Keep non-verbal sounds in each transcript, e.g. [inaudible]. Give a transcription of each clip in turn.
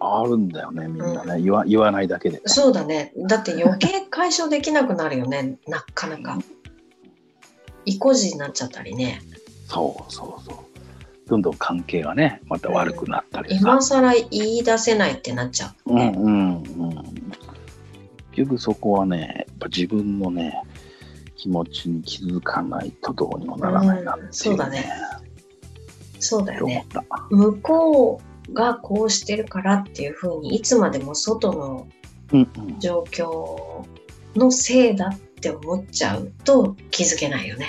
あるんだよねみんなね、言わ言わないだけで。そうだね。だって余計解消できなくなるよね、[laughs] なかなか。意固地になっちゃったりね。そうそうそう。どんどん関係がねまた悪くなったりさ、今更言い出せないってなっちゃう。うんうんうん。結局そこはねやっぱ自分のね気持ちに気づかないとどうにもならないなっていう、うん。そうだね。そうだよね。向こうがこうしてるからっていうふうにいつまでも外の状況のせいだって思っちゃうと気づけないよね。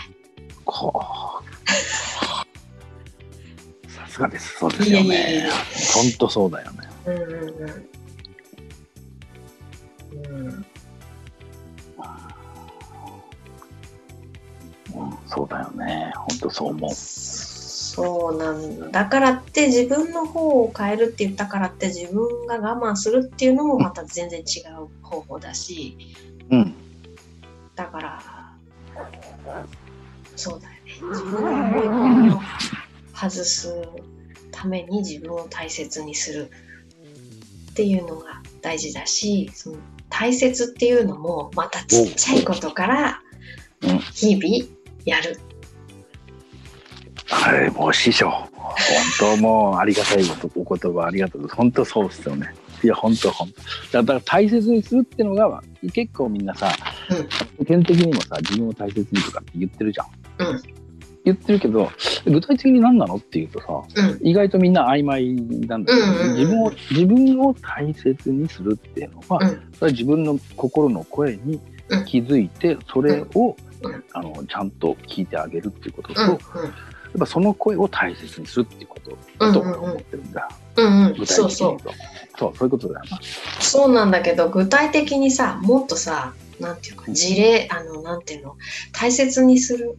こうさすがですそうですよねや本当そうだよねうんうんうん。うんうん、そうだよね。本当そう思う。そうなんだ。からって自分の方を変えるって言ったからって自分が我慢するっていうのもまた全然違う方法だし。うん。だからそうだよね。自分の思い込みを外すために自分を大切にするっていうのが大事だしその大切っていうのもまたちっちゃいことからうん。日々やるはい、もう師匠。本当もうありがたいことお言葉ありがとう。本当そうですよね。いや、本当本当。だから大切にするっていうのが、結構みんなさ、世間的にもさ、自分を大切にとかって言ってるじゃん。うん。言ってるけど、具体的に何なのっていうとさ、うん。意外とみんな曖昧なんだけど、うんうんうん。自分を自分を大切にするっていうのは、うん。それは自分の心の声に気づいて、それを、うん。あのちゃんと聞いてあげるっていうことと、っぱその声を大切にするっていうことだと思ってるんだ。うんうん具体そうそう的に言うと。そう、そういうことだよな。そうなんだけど具体的にさもっとさなんていうか事例あのなんていうの大切にする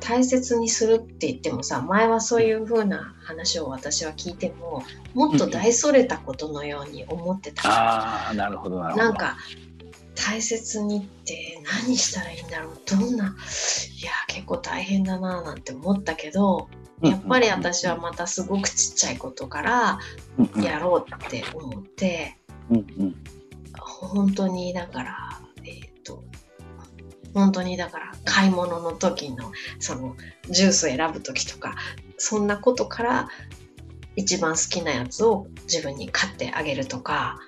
大切にするって言ってもさ前はそういう風な話を私は聞いてももっと大それたことのように思ってたああ、なるほど、なるほど。なんか大切にって何したらいいんだろう？どんな？いや結構大変だななんて思ったけどやっぱり私はまたすごくちっちゃいことからやろうって思って。うんうん。本当にだからえっ、と本当にだから買い物の時のそのジュースを選ぶ時とかそんなことから一番好きなやつを自分に買ってあげるとか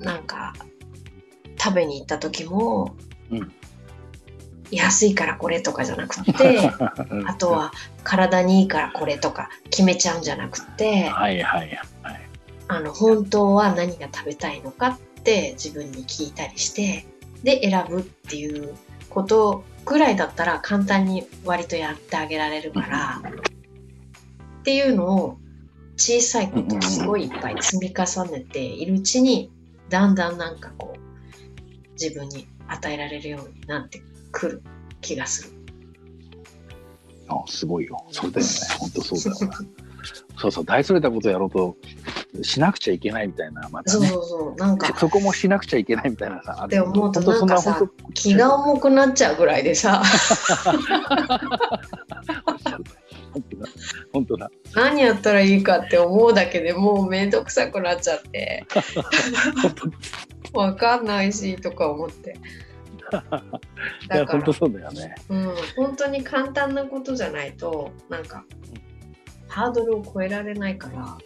なんか食べに行った時も、うん。安いからこれとかじゃなくて [laughs] あとは体にいいからこれとか決めちゃうんじゃなくてはいはいはい。あの本当は何が食べたいのかって自分に聞いたりしてで選ぶっていうことぐらいだったら簡単に割とやってあげられるからっていうのを小さいことをすごいいっぱい積み重ねているうちにだんだんなんかこう自分に与えられるようになってくる気がする。あすごいよ。そうだよね。本当そうだよな。[laughs] そうそう、大それたことをやろうとしなくちゃいけないみたいな、またね。そうそうそうなんかそこもしなくちゃいけないみたいなさ。って思うとなんかさ気が重くなっちゃうぐらいでさ本当だ。[laughs] 本当だ。何やったらいいかって思うだけでもうめんどくさくなっちゃって [laughs] 本当わかんないしとか思って [laughs] いやだから本当そうだよね。うん、本当に簡単なことじゃないとなんかハードルを超えられないから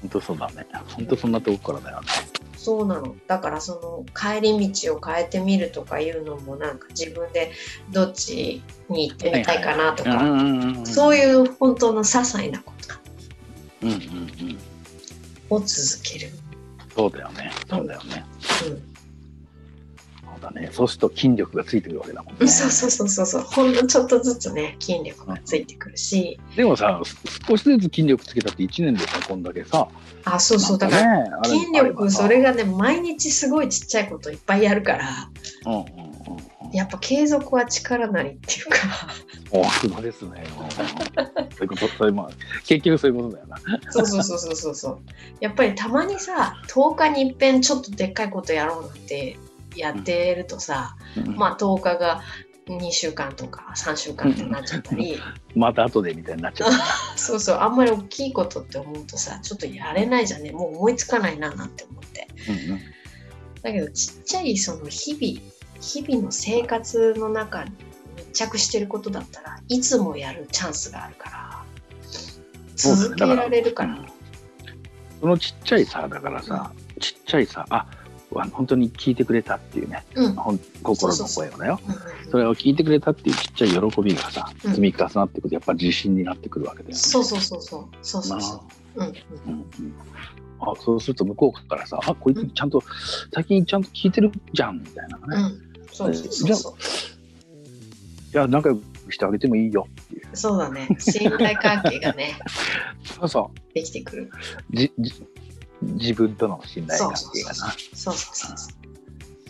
本当そうだね。本当そんなとこからだよね。そうなのだからその帰り道を変えてみるとかいうのもなんか自分でどっちに行ってみたいかなとか、うんうんうん。そういう本当の些細なことうんうんうん。を続ける。そうだよね。そうだよね。うんそうだね。そうすると筋力がついてくるわけだもんね。そうそうそうそうそうほんのちょっとずつね筋力がついてくるしでもさ、少しずつ筋力つけたって1年でさ、こんだけさ。あそうそうだから筋力それがね毎日すごいちっちゃいこといっぱいやるからうんうん。やっぱ継続は力なりっていうかおすごいですね。うんそういうこと、そういうまあ、結局そういうことだよな。そうそうそうそうそうそうやっぱりたまにさ10日にいっぺんちょっとでっかいことやろうなんてやってるとさ、まあ10日が2週間とか3週間ってなっちゃったり、また後でみたいになっちゃう。[laughs] そうそう、あんまり大きいことって思うとさ、ちょっとやれないじゃんね。もう思いつかないななんて思って。うんうんだけど、ちっちゃいその日々、日々の生活の中に密着してることだったらいつもやるチャンスがあるから、続けられるから。うんそのちっちゃいさ、だからさ、ちっちゃいさ、あ、わ本当に聞いてくれたっていうね、うん。心の声をだよ。うんうんそれを聞いてくれたっていうちっちゃい喜びがさ、うん積み重なってくると、やっぱり自信になってくるわけだよね。そうそうそうそう。そうそうそう。うんうんうんうんあそうすると向こうからさ、あ、こいつちゃんと、最近ちゃんと聞いてるじゃん、みたいなね。うん。そうそうそうそう。いや、仲良くしてあげてもいいよっていう。そうだね。信頼関係がね、[laughs] そうそできてくる。う。じじ自分との信頼関係がな。そうそうそう。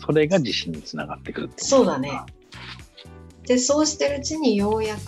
それが自信につながってくるそうだね。で、そうしてるうちにようやく